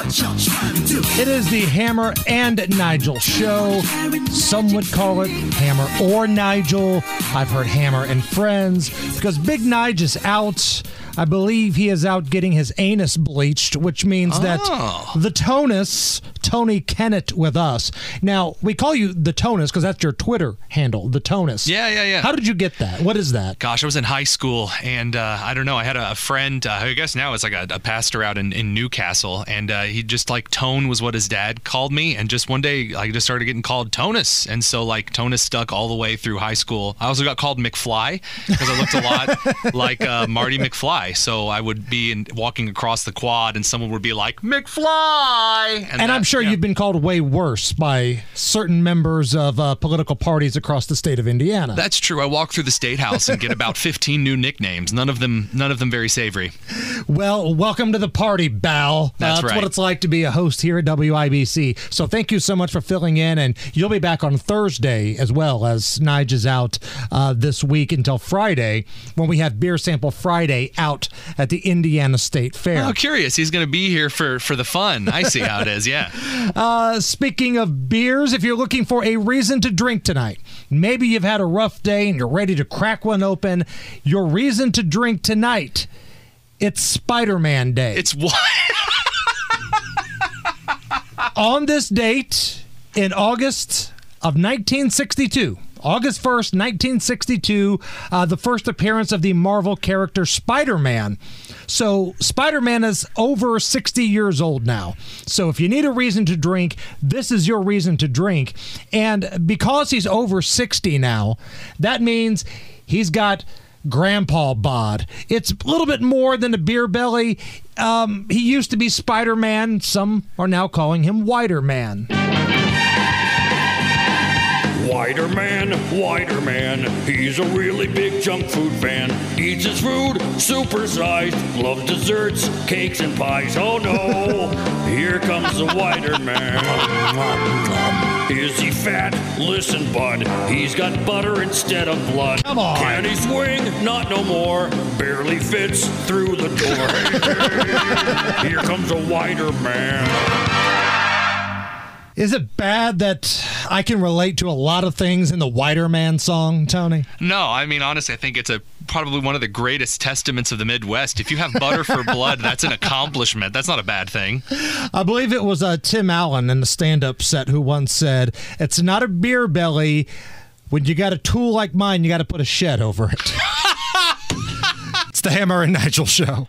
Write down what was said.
It is the Hammer and Nigel show. Some would call it Hammer or Nigel. I've heard Hammer and Friends because Big Nige is out. I believe he is out getting his anus bleached, which means that the Tonus, Tony Kinnett, with us. Now, we call you the Tonus because that's your Twitter handle, the Tonus. Yeah, yeah, yeah. How did you get that? What is that? Gosh, I was in high school, and uh, I don't know. I had a, a friend. Uh, I guess now it's like a, a pastor out in, in Newcastle, and uh, he just like Tone was what his dad called me, and just one day I just started getting called Tonus, and so like Tonus stuck all the way through high school. I also got called McFly because I looked a lot like uh, Marty McFly. So I would be in, walking across the quad, and someone would be like McFly, And, that- I'm sure yeah. you've been called way worse by certain members of uh, political parties across the state of Indiana. That's true. I walk through the state house and get about 15 new nicknames. None of them, none of them very savory. Well, welcome to the party, Bal. That's what right. It's like to be a host here at WIBC. So thank you so much for filling in, and you'll be back on Thursday as well as Nige is out uh, this week until Friday when we have Beer Sample Friday out at the Indiana State Fair. Oh, curious. He's going to be here for for the fun. I see how it is. Yeah. Uh, speaking of beers, if you're looking for a reason to drink tonight, maybe you've had a rough day and you're ready to crack one open, your reason to drink tonight, it's Spider-Man Day. It's what? on this date in August of 1962. August 1st, 1962, uh, the first appearance of the Marvel character Spider Man. So, Spider Man is over 60 years old now. So, if you need a reason to drink, this is your reason to drink. And because he's over 60 now, that means he's got grandpa bod. It's a little bit more than a beer belly. Um, he used to be Spider Man. Some are now calling him Wider Man. Wider man, wider man, he's a really big junk food fan. Eats his food supersized, loves desserts, cakes, and pies. Oh no, here comes the wider man. Is he fat? Listen, bud, he's got butter instead of blood. Come on. Can he swing? Not no more. Barely fits through the door. here comes a wider man. Is it bad that I can relate to a lot of things in the Wider Man song, Tony? No, I mean honestly, I think it's a probably one of the greatest testaments of the Midwest. If you have butter for blood, that's an accomplishment. That's not a bad thing. I believe it was uh, Tim Allen in the stand up set who once said, It's not a beer belly. When you got a tool like mine, you got to put a shed over it. it's the Hammer and Nigel show.